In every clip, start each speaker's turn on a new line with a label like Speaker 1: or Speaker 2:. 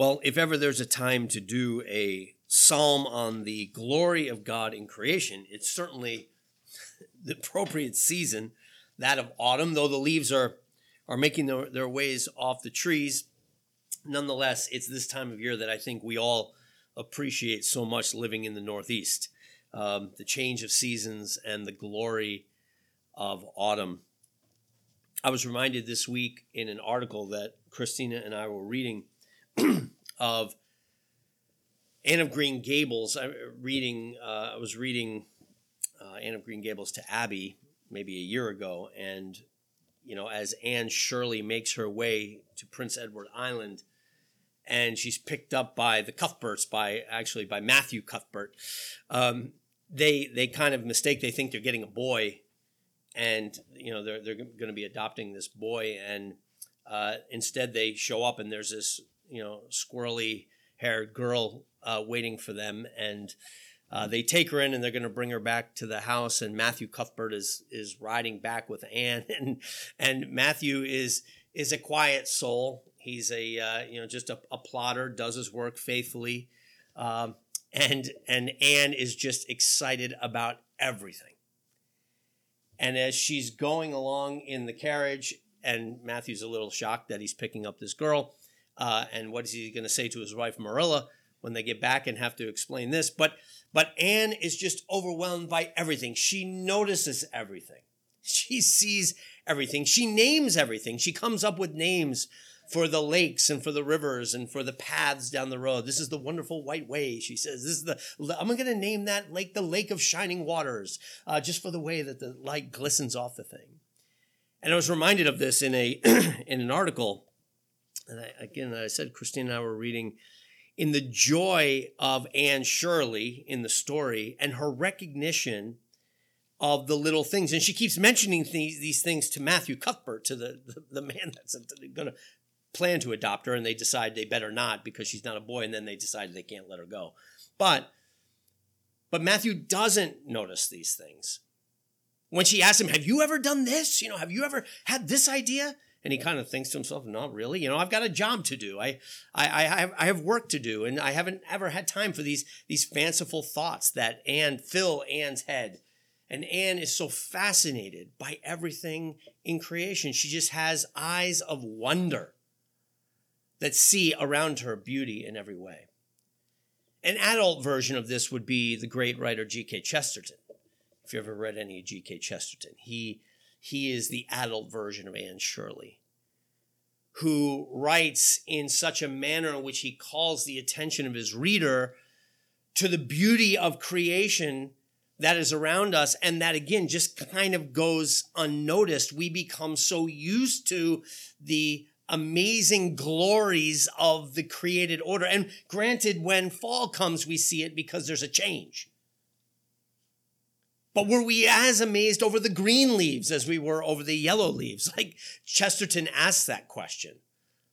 Speaker 1: Well, if ever there's a time to do a psalm on the glory of God in creation, it's certainly the appropriate season, that of autumn, though the leaves are, are making their, their ways off the trees. Nonetheless, it's this time of year that I think we all appreciate so much living in the Northeast. Um, the change of seasons and the glory of autumn. I was reminded this week in an article that Christina and I were reading of Anne of Green Gables. I reading. Uh, I was reading uh, Anne of Green Gables to Abby maybe a year ago, and you know, as Anne Shirley makes her way to Prince Edward Island, and she's picked up by the Cuthberts, by actually by Matthew Cuthbert. Um, they they kind of mistake. They think they're getting a boy, and you know they're they're going to be adopting this boy, and uh, instead they show up and there's this you know squirrely haired girl uh, waiting for them, and uh, they take her in and they're going to bring her back to the house. And Matthew Cuthbert is is riding back with Anne, and and Matthew is is a quiet soul. He's a uh, you know just a, a, plotter, does his work faithfully, um, and and Anne is just excited about everything. And as she's going along in the carriage, and Matthew's a little shocked that he's picking up this girl, uh, and what is he going to say to his wife Marilla when they get back and have to explain this? But but Anne is just overwhelmed by everything. She notices everything. She sees everything. She names everything. She comes up with names for the lakes and for the rivers and for the paths down the road. This is the wonderful white way, she says. This is the, I'm going to name that lake the Lake of Shining Waters, uh, just for the way that the light glistens off the thing. And I was reminded of this in a in an article. And I, again, I said Christine and I were reading in the joy of Anne Shirley in the story and her recognition of the little things. And she keeps mentioning these, these things to Matthew Cuthbert, to the, the, the man that's going to plan to adopt her, and they decide they better not because she's not a boy, and then they decide they can't let her go. But but Matthew doesn't notice these things. When she asks him, Have you ever done this? You know, have you ever had this idea? And he kind of thinks to himself, Not really. You know, I've got a job to do. I I, I have I have work to do, and I haven't ever had time for these these fanciful thoughts that Anne fill Anne's head. And Anne is so fascinated by everything in creation. She just has eyes of wonder that see around her beauty in every way. An adult version of this would be the great writer G.K. Chesterton. If you ever read any G.K. Chesterton, he, he is the adult version of Anne Shirley, who writes in such a manner in which he calls the attention of his reader to the beauty of creation that is around us and that again just kind of goes unnoticed we become so used to the amazing glories of the created order. And granted, when fall comes, we see it because there's a change. But were we as amazed over the green leaves as we were over the yellow leaves? Like Chesterton asked that question.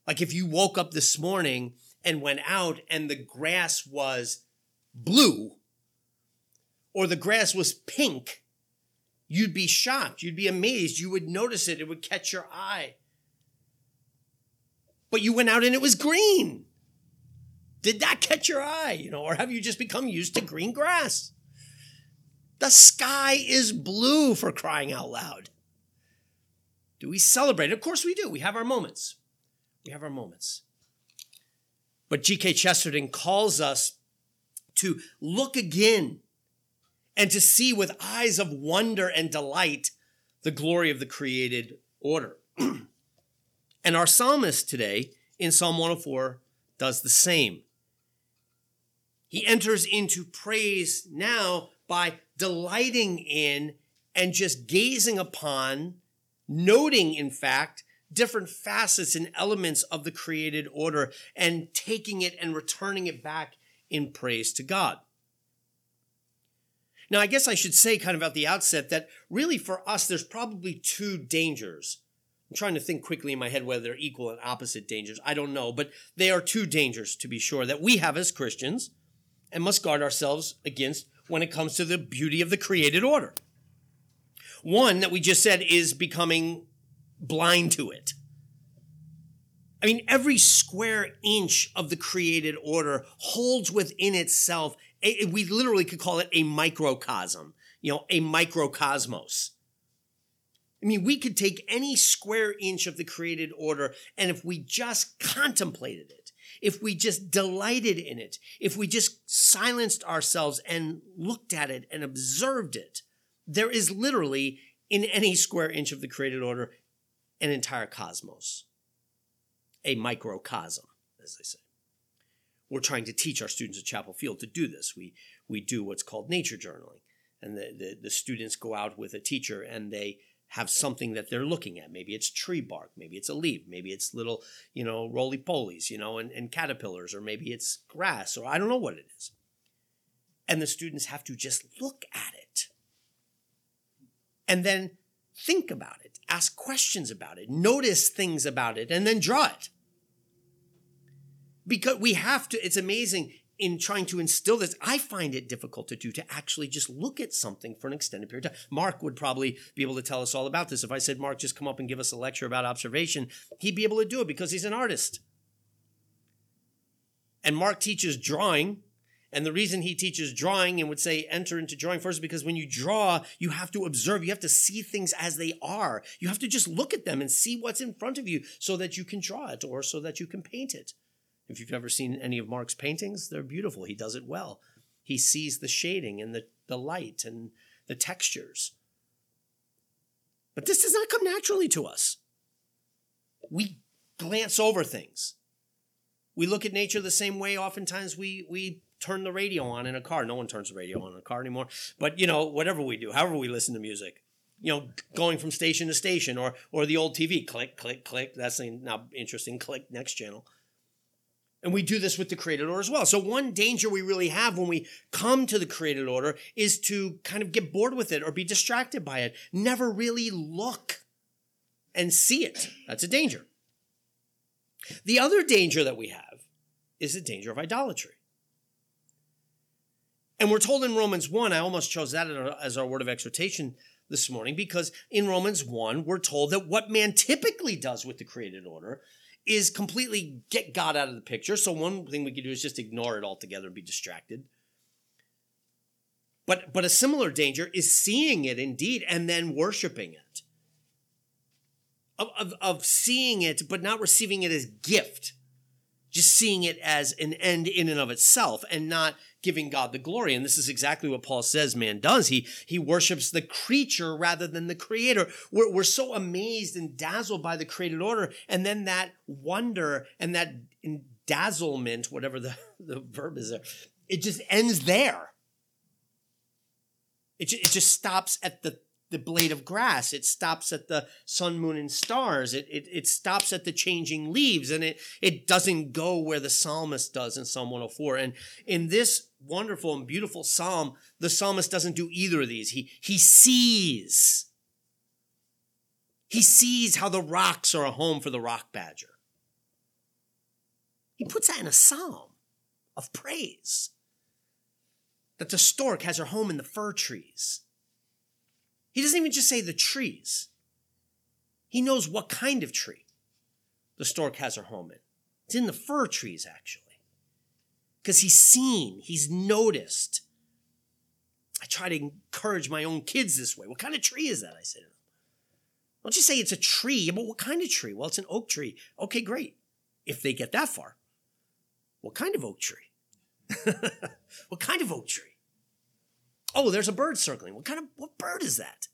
Speaker 1: Like if you woke up this morning and went out and the grass was blue or the grass was pink, you'd be shocked. You'd be amazed. You would notice it. It would catch your eye but you went out and it was green. Did that catch your eye? You know, or have you just become used to green grass? The sky is blue for crying out loud. Do we celebrate? Of course we do. We have our moments. We have our moments. But G.K. Chesterton calls us to look again and to see with eyes of wonder and delight the glory of the created order. And our psalmist today in Psalm 104 does the same. He enters into praise now by delighting in and just gazing upon, noting, in fact, different facets and elements of the created order and taking it and returning it back in praise to God. Now, I guess I should say, kind of at the outset, that really for us, there's probably two dangers I'm trying to think quickly in my head whether they're equal and opposite dangers. I don't know, but they are two dangers to be sure that we have as Christians and must guard ourselves against when it comes to the beauty of the created order. One that we just said is becoming blind to it. I mean, every square inch of the created order holds within itself, a, we literally could call it a microcosm, you know, a microcosmos. I mean, we could take any square inch of the created order, and if we just contemplated it, if we just delighted in it, if we just silenced ourselves and looked at it and observed it, there is literally in any square inch of the created order an entire cosmos, a microcosm, as they say. We're trying to teach our students at Chapel Field to do this. We, we do what's called nature journaling. And the, the, the students go out with a teacher and they have something that they're looking at. Maybe it's tree bark, maybe it's a leaf, maybe it's little, you know, roly polies, you know, and, and caterpillars, or maybe it's grass, or I don't know what it is. And the students have to just look at it and then think about it, ask questions about it, notice things about it, and then draw it. Because we have to, it's amazing in trying to instill this, I find it difficult to do to actually just look at something for an extended period of time. Mark would probably be able to tell us all about this. If I said, Mark, just come up and give us a lecture about observation, he'd be able to do it because he's an artist. And Mark teaches drawing. And the reason he teaches drawing and would say enter into drawing first is because when you draw, you have to observe, you have to see things as they are. You have to just look at them and see what's in front of you so that you can draw it or so that you can paint it. If you've ever seen any of Mark's paintings, they're beautiful. He does it well. He sees the shading and the, the light and the textures. But this does not come naturally to us. We glance over things. We look at nature the same way oftentimes we, we turn the radio on in a car. No one turns the radio on in a car anymore. But, you know, whatever we do, however we listen to music, you know, going from station to station or, or the old TV, click, click, click. That's not interesting. Click, next channel. And we do this with the created order as well. So, one danger we really have when we come to the created order is to kind of get bored with it or be distracted by it, never really look and see it. That's a danger. The other danger that we have is the danger of idolatry. And we're told in Romans 1, I almost chose that as our word of exhortation this morning because in Romans 1, we're told that what man typically does with the created order is completely get God out of the picture. So one thing we could do is just ignore it altogether and be distracted. But but a similar danger is seeing it indeed and then worshiping it. Of, of, of seeing it, but not receiving it as gift. Just seeing it as an end in and of itself and not giving God the glory. And this is exactly what Paul says man does. He, he worships the creature rather than the creator. We're, we're so amazed and dazzled by the created order. And then that wonder and that dazzlement, whatever the, the verb is there, it just ends there. It, it just stops at the the blade of grass. It stops at the sun, moon, and stars. It, it, it stops at the changing leaves and it, it doesn't go where the psalmist does in Psalm 104. And in this wonderful and beautiful psalm, the psalmist doesn't do either of these. He, he sees. He sees how the rocks are a home for the rock badger. He puts that in a psalm of praise. That the stork has her home in the fir trees he doesn't even just say the trees. He knows what kind of tree the stork has her home in. It's in the fir trees, actually. Because he's seen, he's noticed. I try to encourage my own kids this way. What kind of tree is that? I said. Don't you say it's a tree, but what kind of tree? Well, it's an oak tree. Okay, great. If they get that far, what kind of oak tree? what kind of oak tree? Oh, there's a bird circling. What kind of what bird is that?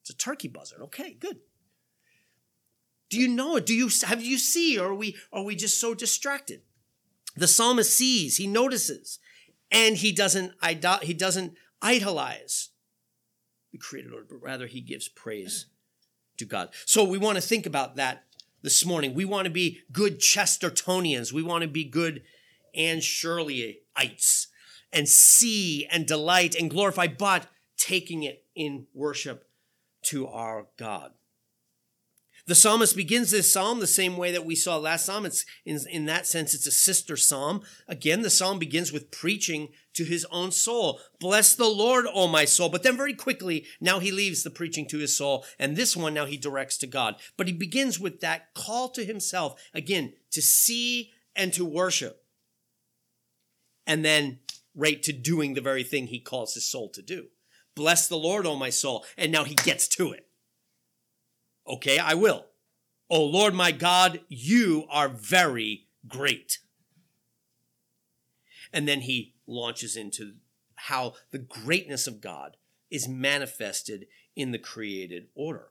Speaker 1: It's a turkey buzzard. Okay, good. Do you know it? Do you have you see, or are we are we just so distracted? The psalmist sees, he notices, and he doesn't he doesn't idolize the created order, but rather he gives praise to God. So we want to think about that this morning. We want to be good Chestertonians. We want to be good Anne Shirleyites and see and delight and glorify, but taking it in worship to our God. The psalmist begins this psalm the same way that we saw last psalm. It's in, in that sense, it's a sister psalm. Again, the psalm begins with preaching to his own soul. Bless the Lord, O my soul. But then very quickly, now he leaves the preaching to his soul. And this one now he directs to God. But he begins with that call to himself, again, to see and to worship. And then right to doing the very thing he calls his soul to do. Bless the Lord, O my soul. And now he gets to it. Okay, I will. Oh Lord my God, you are very great. And then he launches into how the greatness of God is manifested in the created order.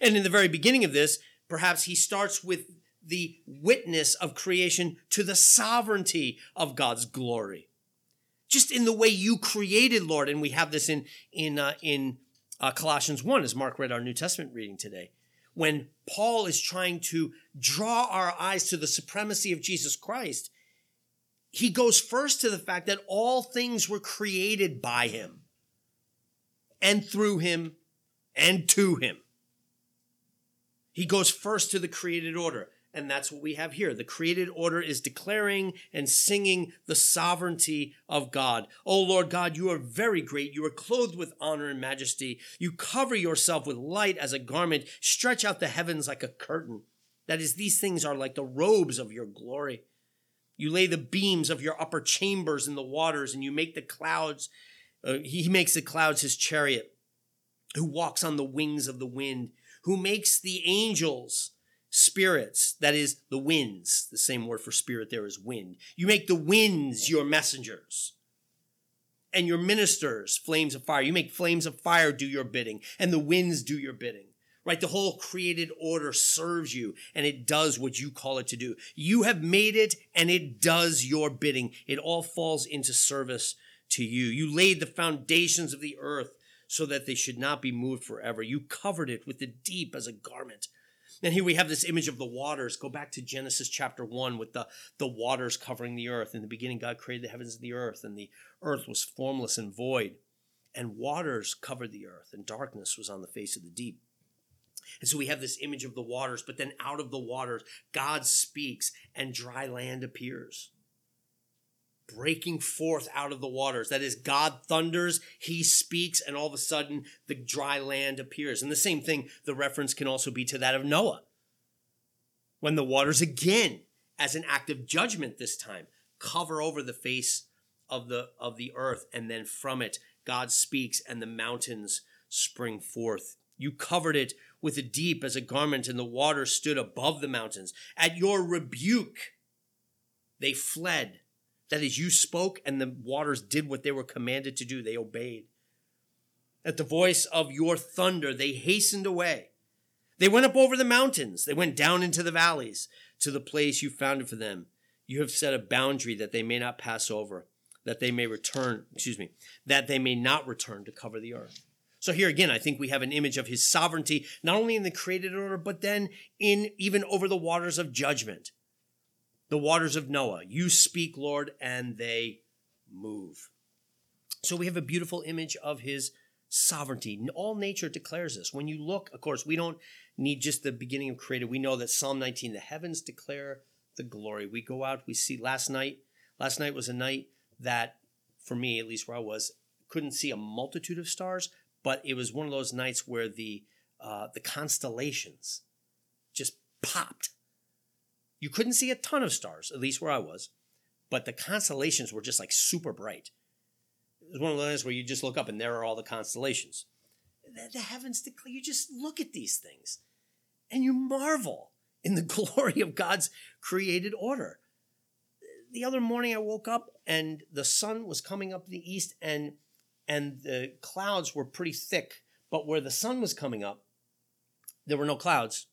Speaker 1: And in the very beginning of this, perhaps he starts with the witness of creation to the sovereignty of God's glory. Just in the way you created, Lord, and we have this in in uh, in uh, Colossians 1, as Mark read our New Testament reading today, when Paul is trying to draw our eyes to the supremacy of Jesus Christ, he goes first to the fact that all things were created by him and through him and to him. He goes first to the created order. And that's what we have here. The created order is declaring and singing the sovereignty of God. Oh Lord God, you are very great. You are clothed with honor and majesty. You cover yourself with light as a garment, stretch out the heavens like a curtain. That is, these things are like the robes of your glory. You lay the beams of your upper chambers in the waters, and you make the clouds, uh, he makes the clouds his chariot, who walks on the wings of the wind, who makes the angels spirits, that is the winds. The same word for spirit there is wind. You make the winds your messengers and your ministers flames of fire. You make flames of fire do your bidding and the winds do your bidding. Right? The whole created order serves you and it does what you call it to do. You have made it and it does your bidding. It all falls into service to you. You laid the foundations of the earth so that they should not be moved forever. You covered it with the deep as a garment. And here we have this image of the waters. Go back to Genesis chapter 1 with the, the waters covering the earth. In the beginning, God created the heavens and the earth, and the earth was formless and void. And waters covered the earth, and darkness was on the face of the deep. And so we have this image of the waters, but then out of the waters, God speaks, and dry land appears breaking forth out of the waters. That is, God thunders, he speaks, and all of a sudden the dry land appears. And the same thing, the reference can also be to that of Noah. When the waters again, as an act of judgment this time, cover over the face of the of the earth, and then from it God speaks, and the mountains spring forth. You covered it with a deep as a garment, and the water stood above the mountains. At your rebuke, they fled that is, you spoke and the waters did what they were commanded to do. They obeyed. At the voice of your thunder, they hastened away. They went up over the mountains. They went down into the valleys to the place you founded for them. You have set a boundary that they may not pass over, that they may return, excuse me, that they may not return to cover the earth. So here again, I think we have an image of his sovereignty, not only in the created order, but then in even over the waters of judgment the waters of Noah. You speak, Lord, and they move. So we have a beautiful image of his sovereignty. All nature declares this. When you look, of course, we don't need just the beginning of created. We know that Psalm 19, the heavens declare the glory. We go out, we see last night. Last night was a night that, for me, at least where I was, couldn't see a multitude of stars, but it was one of those nights where the uh, the constellations just popped you couldn't see a ton of stars, at least where I was, but the constellations were just like super bright. It was one of those where you just look up and there are all the constellations. The, the heavens declare, you just look at these things and you marvel in the glory of God's created order. The other morning I woke up and the sun was coming up in the east and and the clouds were pretty thick, but where the sun was coming up, there were no clouds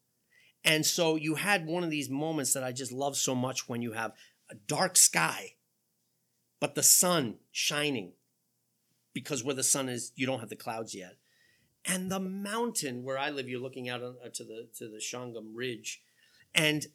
Speaker 1: and so you had one of these moments that I just love so much when you have a dark sky, but the sun shining because where the sun is, you don't have the clouds yet. And the mountain where I live, you're looking out uh, to the to the Shawangunk Ridge, and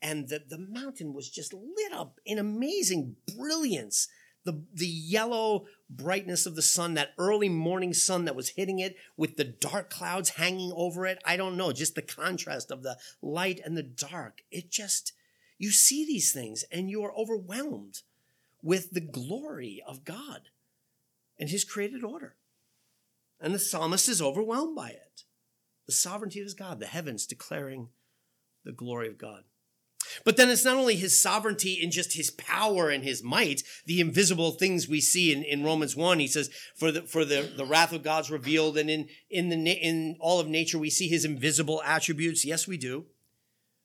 Speaker 1: and the, the mountain was just lit up in amazing brilliance the, the yellow brightness of the sun, that early morning sun that was hitting it with the dark clouds hanging over it. I don't know, just the contrast of the light and the dark. It just, you see these things and you are overwhelmed with the glory of God and his created order. And the psalmist is overwhelmed by it. The sovereignty of his God, the heavens declaring the glory of God. But then it's not only his sovereignty and just his power and his might, the invisible things we see in, in Romans 1. He says, for the, for the, the wrath of God's revealed and in, in the, in all of nature, we see his invisible attributes. Yes, we do.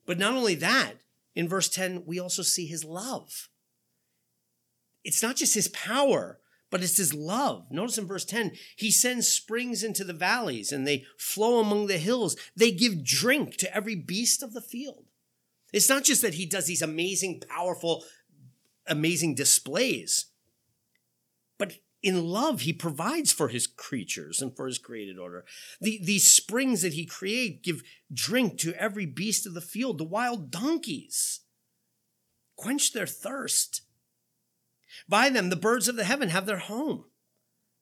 Speaker 1: But not only that, in verse 10, we also see his love. It's not just his power, but it's his love. Notice in verse 10, he sends springs into the valleys and they flow among the hills. They give drink to every beast of the field. It's not just that he does these amazing, powerful, amazing displays, but in love, he provides for his creatures and for his created order. The, these springs that he creates give drink to every beast of the field. The wild donkeys quench their thirst. By them, the birds of the heaven have their home.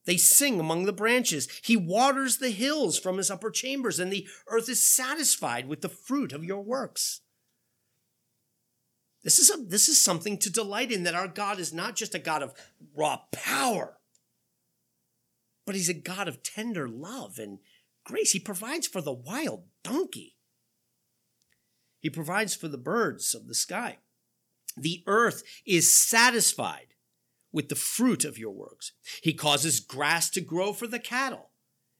Speaker 1: They sing among the branches. He waters the hills from his upper chambers, and the earth is satisfied with the fruit of your works. This is, a, this is something to delight in that our God is not just a God of raw power, but he's a God of tender love and grace. He provides for the wild donkey, he provides for the birds of the sky. The earth is satisfied with the fruit of your works. He causes grass to grow for the cattle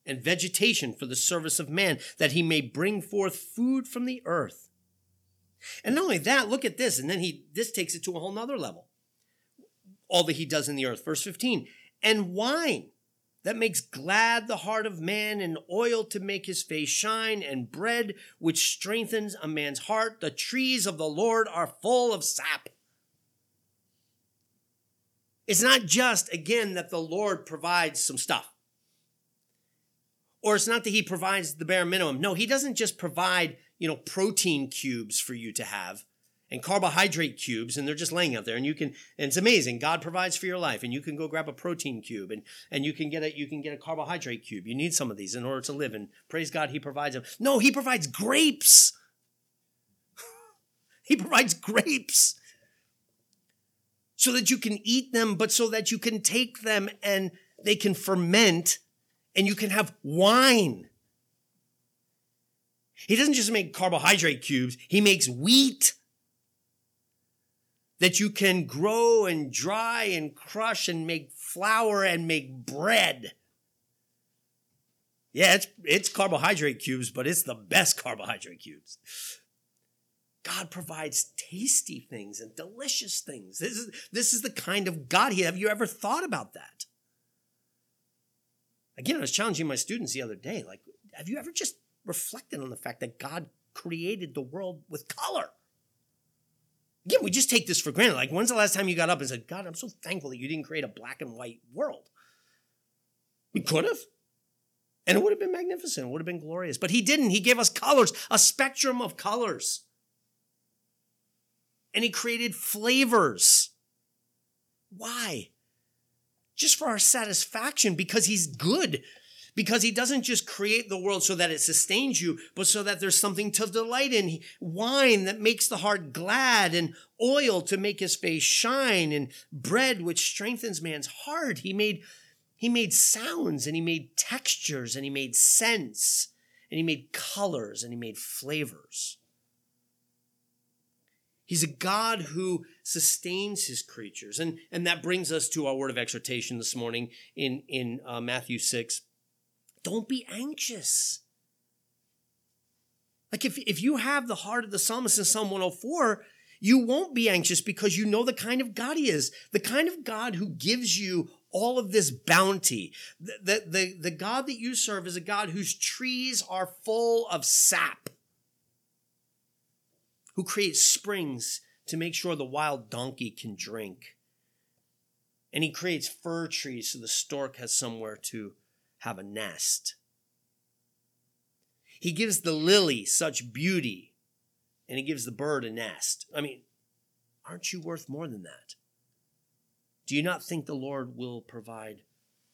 Speaker 1: and vegetation for the service of man, that he may bring forth food from the earth and not only that, look at this. And then he this takes it to a whole nother level. All that he does in the earth. Verse 15. And wine that makes glad the heart of man, and oil to make his face shine, and bread which strengthens a man's heart. The trees of the Lord are full of sap. It's not just, again, that the Lord provides some stuff. Or it's not that he provides the bare minimum. No, he doesn't just provide you know, protein cubes for you to have and carbohydrate cubes and they're just laying out there and you can and it's amazing. God provides for your life and you can go grab a protein cube and and you can get a you can get a carbohydrate cube. You need some of these in order to live and praise god he provides them no he provides grapes. He provides grapes so that you can eat them but so that you can take them and they can ferment and you can have wine he doesn't just make carbohydrate cubes, he makes wheat that you can grow and dry and crush and make flour and make bread. Yeah, it's, it's carbohydrate cubes, but it's the best carbohydrate cubes. God provides tasty things and delicious things. This is, this is the kind of God he have you ever thought about that? Again, I was challenging my students the other day, like, have you ever just reflected on the fact that God created the world with color. Again, we just take this for granted. Like, when's the last time you got up and said, God, I'm so thankful that you didn't create a black and white world? We could have. And it would have been magnificent. It would have been glorious. But he didn't. He gave us colors, a spectrum of colors. And he created flavors. Why? Just for our satisfaction, because he's good because he doesn't just create the world so that it sustains you, but so that there's something to delight in. Wine that makes the heart glad, and oil to make his face shine, and bread which strengthens man's heart. He made, he made sounds, and he made textures, and he made scents, and he made colors, and he made flavors. He's a God who sustains his creatures. And, and that brings us to our word of exhortation this morning in, in uh, Matthew 6. Don't be anxious. Like if, if you have the heart of the psalmist in Psalm 104, you won't be anxious because you know the kind of God he is, the kind of God who gives you all of this bounty. The, the, the, the God that you serve is a God whose trees are full of sap, who creates springs to make sure the wild donkey can drink. And he creates fir trees so the stork has somewhere to have a nest. He gives the lily such beauty, and he gives the bird a nest. I mean, aren't you worth more than that? Do you not think the Lord will provide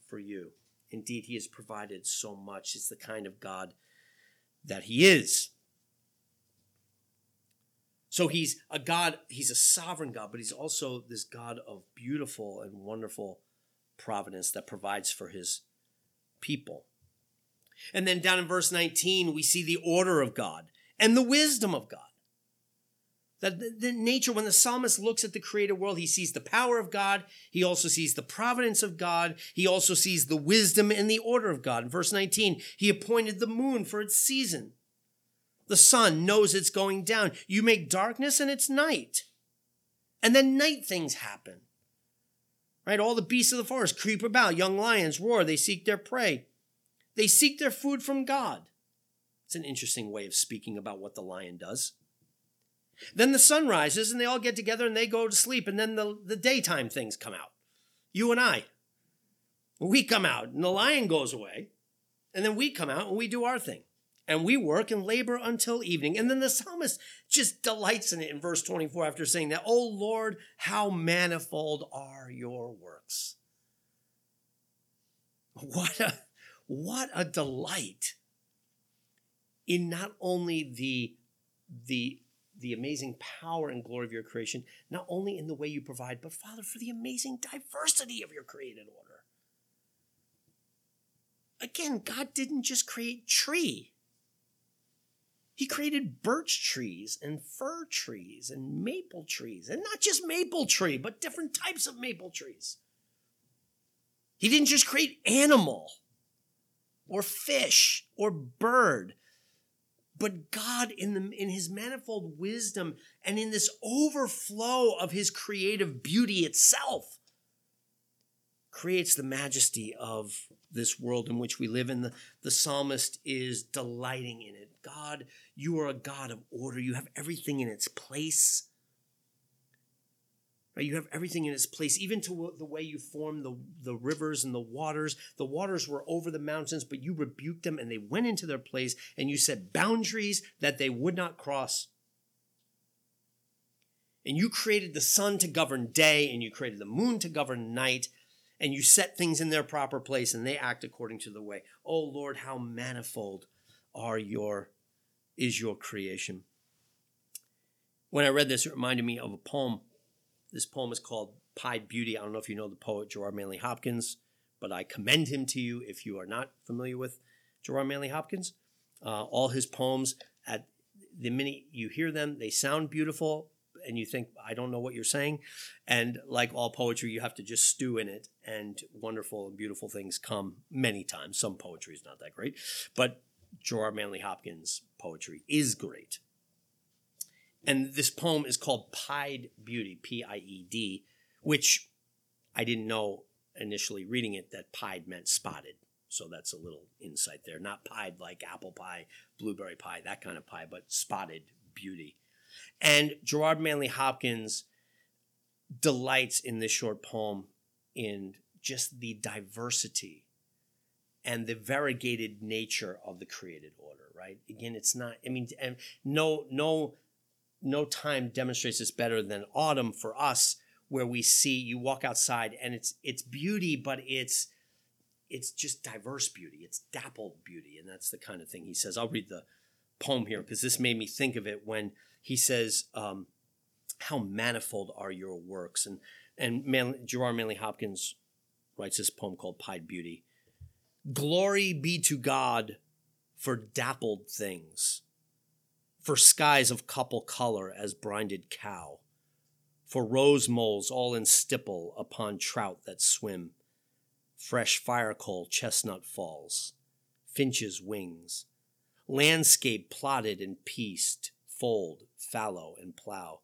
Speaker 1: for you? Indeed, He has provided so much. It's the kind of God that He is. So He's a God, He's a sovereign God, but He's also this God of beautiful and wonderful providence that provides for His people. And then down in verse 19, we see the order of God and the wisdom of God. That the, the, nature, when the psalmist looks at the created world, he sees the power of God. He also sees the providence of God. He also sees the wisdom and the order of God. In verse 19, he appointed the moon for its season. The sun knows it's going down. You make darkness and it's night. And then night things happen. Right? All the beasts of the forest creep about. Young lions roar. They seek their prey. They seek their food from God. It's an interesting way of speaking about what the lion does. Then the sun rises and they all get together and they go to sleep, and then the, the daytime things come out. You and I. We come out and the lion goes away, and then we come out and we do our thing. And we work and labor until evening. And then the psalmist just delights in it in verse 24 after saying that, Oh Lord, how manifold are your works. What a, what a delight in not only the, the the amazing power and glory of your creation, not only in the way you provide, but Father, for the amazing diversity of your created order. Again, God didn't just create tree. He created birch trees and fir trees and maple trees, and not just maple tree, but different types of maple trees. He didn't just create animal or fish or bird, but God, in, the, in his manifold wisdom and in this overflow of his creative beauty itself, creates the majesty of this world in which we live. in. the, the psalmist is delighting in it. God, you are a God of order. You have everything in its place. Right? You have everything in its place, even to the way you formed the, the rivers and the waters. The waters were over the mountains, but you rebuked them and they went into their place, and you set boundaries that they would not cross. And you created the sun to govern day, and you created the moon to govern night, and you set things in their proper place, and they act according to the way. Oh Lord, how manifold are your is your creation. When I read this, it reminded me of a poem this poem is called Pied Beauty. I don't know if you know the poet Gerard Manley Hopkins, but I commend him to you if you are not familiar with Gerard Manley Hopkins. Uh, all his poems, at the minute you hear them, they sound beautiful, and you think, I don't know what you're saying. And like all poetry, you have to just stew in it, and wonderful and beautiful things come many times. Some poetry is not that great, but Gerard Manley Hopkins' poetry is great. And this poem is called Pied Beauty, P I E D, which I didn't know initially reading it that pied meant spotted. So that's a little insight there. Not pied like apple pie, blueberry pie, that kind of pie, but spotted beauty. And Gerard Manley Hopkins delights in this short poem in just the diversity and the variegated nature of the created order, right? Again, it's not, I mean, and no, no no time demonstrates this better than autumn for us where we see you walk outside and it's it's beauty but it's it's just diverse beauty. It's dappled beauty. And that's the kind of thing he says. I'll read the poem here because this made me think of it when he says um, how manifold are your works. And and Man, gerard manley hopkins writes this poem called pied beauty. Glory be to god for dappled things for skies of couple color as brinded cow, for rose moles all in stipple upon trout that swim, fresh fire coal chestnut falls, finches' wings, landscape plotted and pieced, fold, fallow, and plow,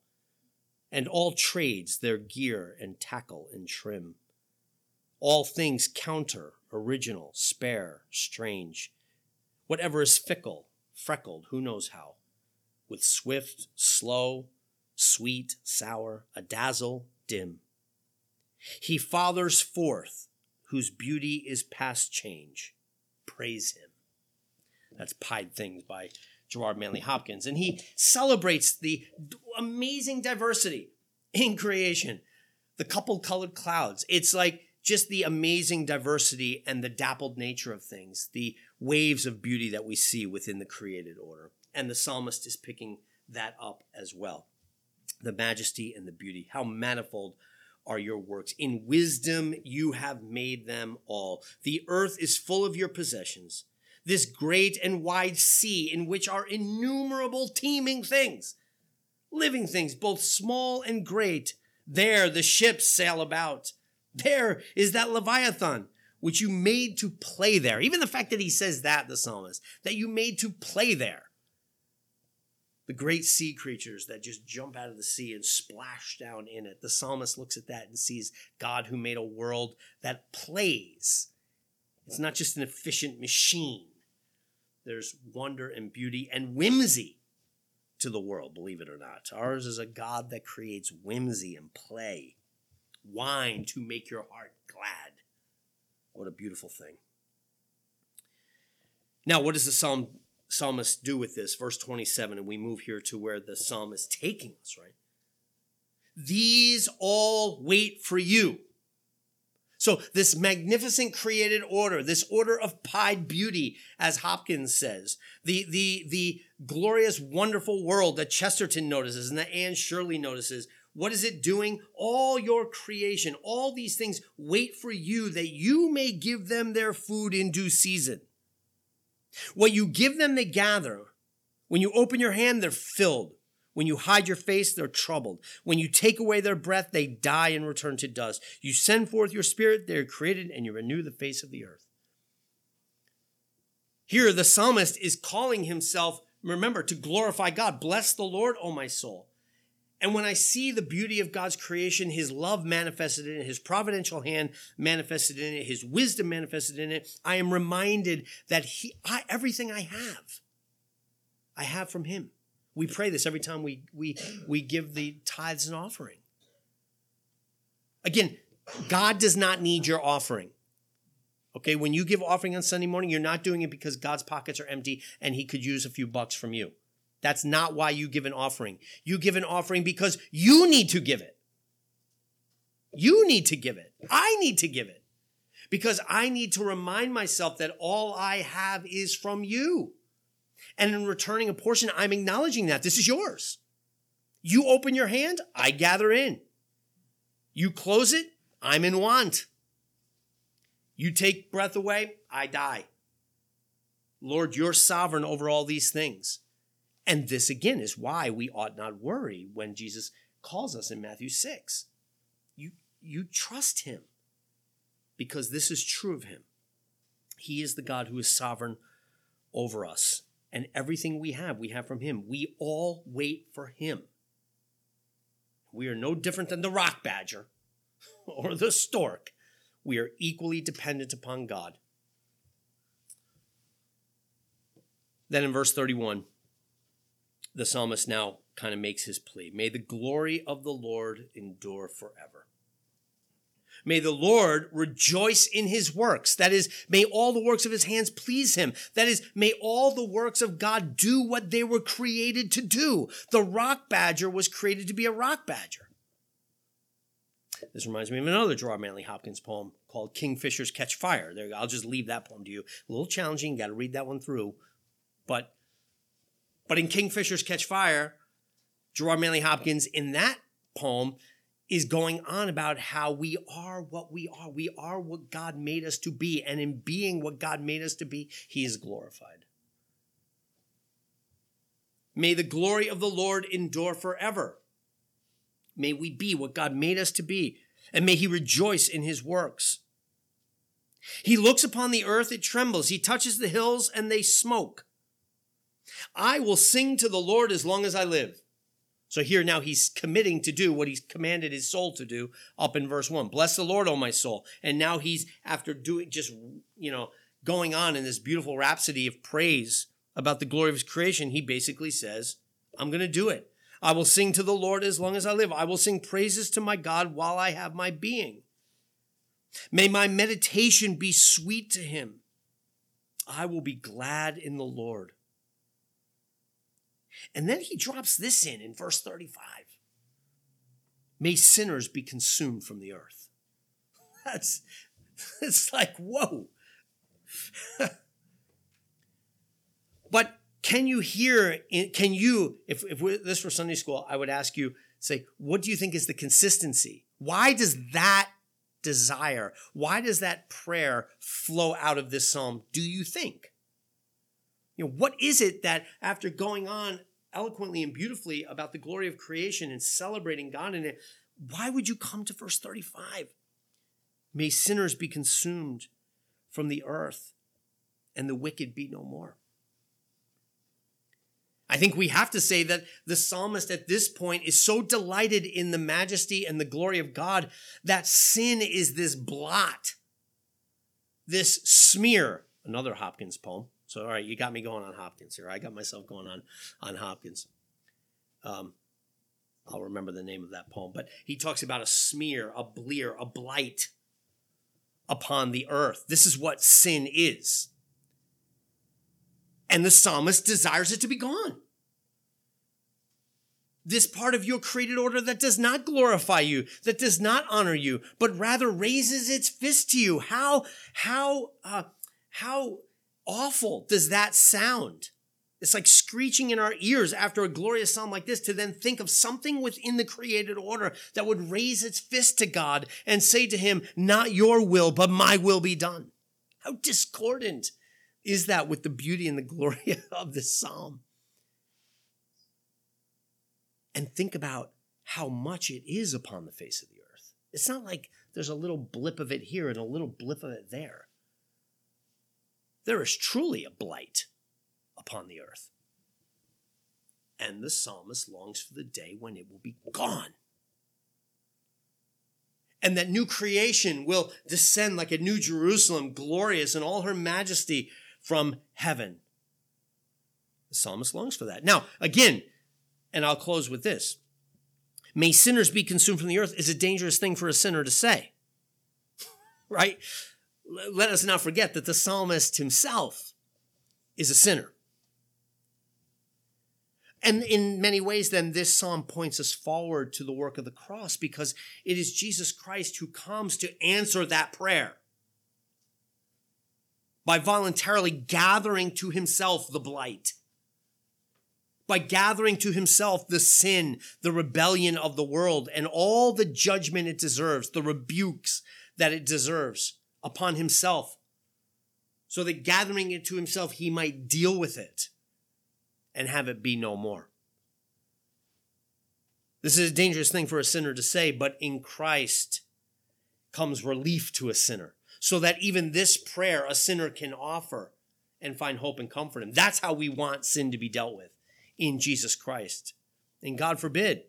Speaker 1: and all trades their gear and tackle and trim. All things counter, original, spare, strange, whatever is fickle, freckled, who knows how with swift, slow, sweet, sour, a dazzle, dim. He fathers forth, whose beauty is past change. Praise him. That's Pied Things by Gerard Manley Hopkins. And he celebrates the amazing diversity in creation. the coupled colored clouds. It's like just the amazing diversity and the dappled nature of things, the waves of beauty that we see within the created order. And the psalmist is picking that up as well. The majesty and the beauty. How manifold are your works. In wisdom you have made them all. The earth is full of your possessions. This great and wide sea in which are innumerable teeming things, living things, both small and great. There the ships sail about there is that Leviathan, which you made to play there. Even the fact that he says that, the psalmist, that you made to play there. The great sea creatures that just jump out of the sea and splash down in it. The psalmist looks at that and sees God who made a world that plays. It's not just an efficient machine. There's wonder and beauty and whimsy to the world, believe it or not. Ours is a God that creates whimsy and play wine to make your heart glad. What a beautiful thing. Now, what does the psalm, psalmist do with this? Verse 27, and we move here to where the psalm is taking us, right? These all wait for you. So, this magnificent created order, this order of pied beauty, as Hopkins says, the, the, the glorious, wonderful world that Chesterton notices and that Anne Shirley notices, what is it doing? All your creation, all these things wait for you that you may give them their food in due season. What you give them, they gather. When you open your hand, they're filled. When you hide your face, they're troubled. When you take away their breath, they die and return to dust. You send forth your spirit, they are created, and you renew the face of the earth. Here, the psalmist is calling himself, remember, to glorify God. Bless the Lord, O my soul. And when I see the beauty of God's creation, his love manifested in it, his providential hand manifested in it, his wisdom manifested in it, I am reminded that he, I, everything I have, I have from him. We pray this every time we, we, we give the tithes and offering. Again, God does not need your offering. Okay, when you give offering on Sunday morning, you're not doing it because God's pockets are empty and he could use a few bucks from you. That's not why you give an offering. You give an offering because you need to give it. You need to give it. I need to give it because I need to remind myself that all I have is from you. And in returning a portion, I'm acknowledging that this is yours. You open your hand, I gather in. You close it, I'm in want. You take breath away, I die. Lord, you're sovereign over all these things. And this again is why we ought not worry when Jesus calls us in Matthew 6. You, you trust him because this is true of him. He is the God who is sovereign over us. And everything we have, we have from him. We all wait for him. We are no different than the rock badger or the stork. We are equally dependent upon God. Then in verse 31, the psalmist now kind of makes his plea May the glory of the Lord endure forever. May the Lord rejoice in his works. That is, may all the works of his hands please him. That is, may all the works of God do what they were created to do. The rock badger was created to be a rock badger. This reminds me of another Gerard Manley Hopkins poem called Kingfishers Catch Fire. There, I'll just leave that poem to you. A little challenging, got to read that one through. But but in Kingfishers Catch Fire, Gerard Manley Hopkins in that poem is going on about how we are what we are. We are what God made us to be. And in being what God made us to be, He is glorified. May the glory of the Lord endure forever. May we be what God made us to be, and may He rejoice in His works. He looks upon the earth, it trembles. He touches the hills, and they smoke. I will sing to the Lord as long as I live. So here now he's committing to do what he's commanded his soul to do up in verse 1. Bless the Lord, O my soul. And now he's after doing just, you know, going on in this beautiful rhapsody of praise about the glory of his creation, he basically says, I'm going to do it. I will sing to the Lord as long as I live. I will sing praises to my God while I have my being. May my meditation be sweet to him. I will be glad in the Lord. And then he drops this in in verse 35. May sinners be consumed from the earth. That's it's like, whoa. but can you hear, can you, if, if this were Sunday school, I would ask you, say, what do you think is the consistency? Why does that desire, why does that prayer flow out of this psalm, do you think? You know, what is it that after going on eloquently and beautifully about the glory of creation and celebrating God in it, why would you come to verse 35? May sinners be consumed from the earth and the wicked be no more. I think we have to say that the psalmist at this point is so delighted in the majesty and the glory of God that sin is this blot, this smear. Another Hopkins poem. So, all right, you got me going on Hopkins here. I got myself going on on Hopkins. Um, I'll remember the name of that poem, but he talks about a smear, a blear, a blight upon the earth. This is what sin is. And the psalmist desires it to be gone. This part of your created order that does not glorify you, that does not honor you, but rather raises its fist to you. How, how, uh, how awful does that sound? It's like screeching in our ears after a glorious psalm like this to then think of something within the created order that would raise its fist to God and say to him, Not your will, but my will be done. How discordant is that with the beauty and the glory of this psalm? And think about how much it is upon the face of the earth. It's not like there's a little blip of it here and a little blip of it there. There is truly a blight upon the earth. And the psalmist longs for the day when it will be gone. And that new creation will descend like a new Jerusalem, glorious in all her majesty from heaven. The psalmist longs for that. Now, again, and I'll close with this May sinners be consumed from the earth is a dangerous thing for a sinner to say. right? Let us not forget that the psalmist himself is a sinner. And in many ways, then, this psalm points us forward to the work of the cross because it is Jesus Christ who comes to answer that prayer by voluntarily gathering to himself the blight, by gathering to himself the sin, the rebellion of the world, and all the judgment it deserves, the rebukes that it deserves upon himself, so that gathering it to himself, he might deal with it and have it be no more. This is a dangerous thing for a sinner to say, but in Christ comes relief to a sinner, so that even this prayer a sinner can offer and find hope and comfort in. That's how we want sin to be dealt with in Jesus Christ. And God forbid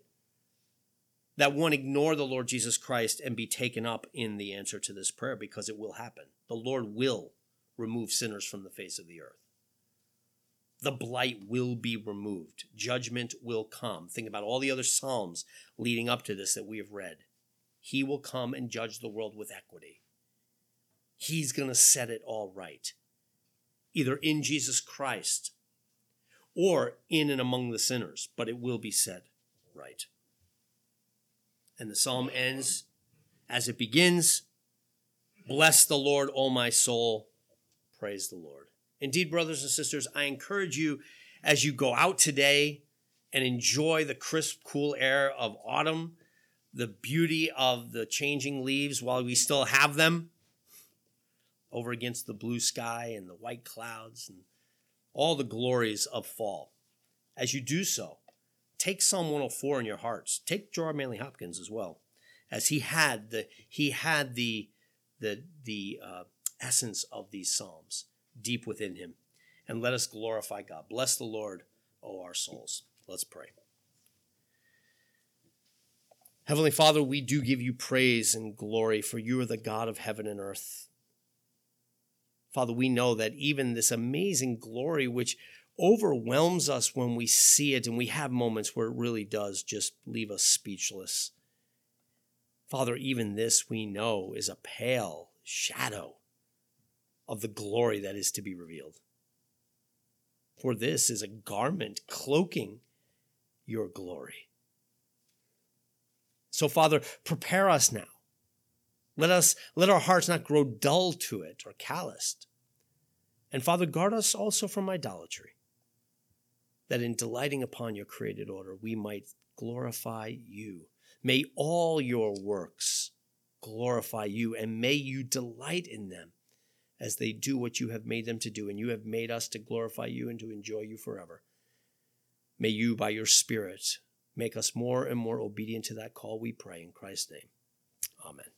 Speaker 1: that one ignore the Lord Jesus Christ and be taken up in the answer to this prayer because it will happen. The Lord will remove sinners from the face of the earth the blight will be removed. Judgment will come. Think about all the other Psalms leading up to this that we have read. He will come and judge the world with equity. He's going to set it all right, either in Jesus Christ or in and among the sinners, but it will be set right. And the psalm ends as it begins Bless the Lord, O my soul. Praise the Lord. Indeed, brothers and sisters, I encourage you as you go out today and enjoy the crisp, cool air of autumn, the beauty of the changing leaves while we still have them over against the blue sky and the white clouds and all the glories of fall. As you do so, take Psalm 104 in your hearts. Take Gerard Manley Hopkins as well, as he had the he had the the the uh, essence of these psalms deep within him. And let us glorify God. Bless the Lord, O our souls. Let's pray. Heavenly Father, we do give you praise and glory, for you are the God of heaven and earth. Father, we know that even this amazing glory, which overwhelms us when we see it, and we have moments where it really does just leave us speechless. Father, even this we know is a pale shadow of the glory that is to be revealed. For this is a garment cloaking your glory. So, Father, prepare us now. Let us let our hearts not grow dull to it or calloused. And Father, guard us also from idolatry, that in delighting upon your created order, we might glorify you. May all your works glorify you, and may you delight in them as they do what you have made them to do, and you have made us to glorify you and to enjoy you forever. May you, by your Spirit, make us more and more obedient to that call, we pray in Christ's name. Amen.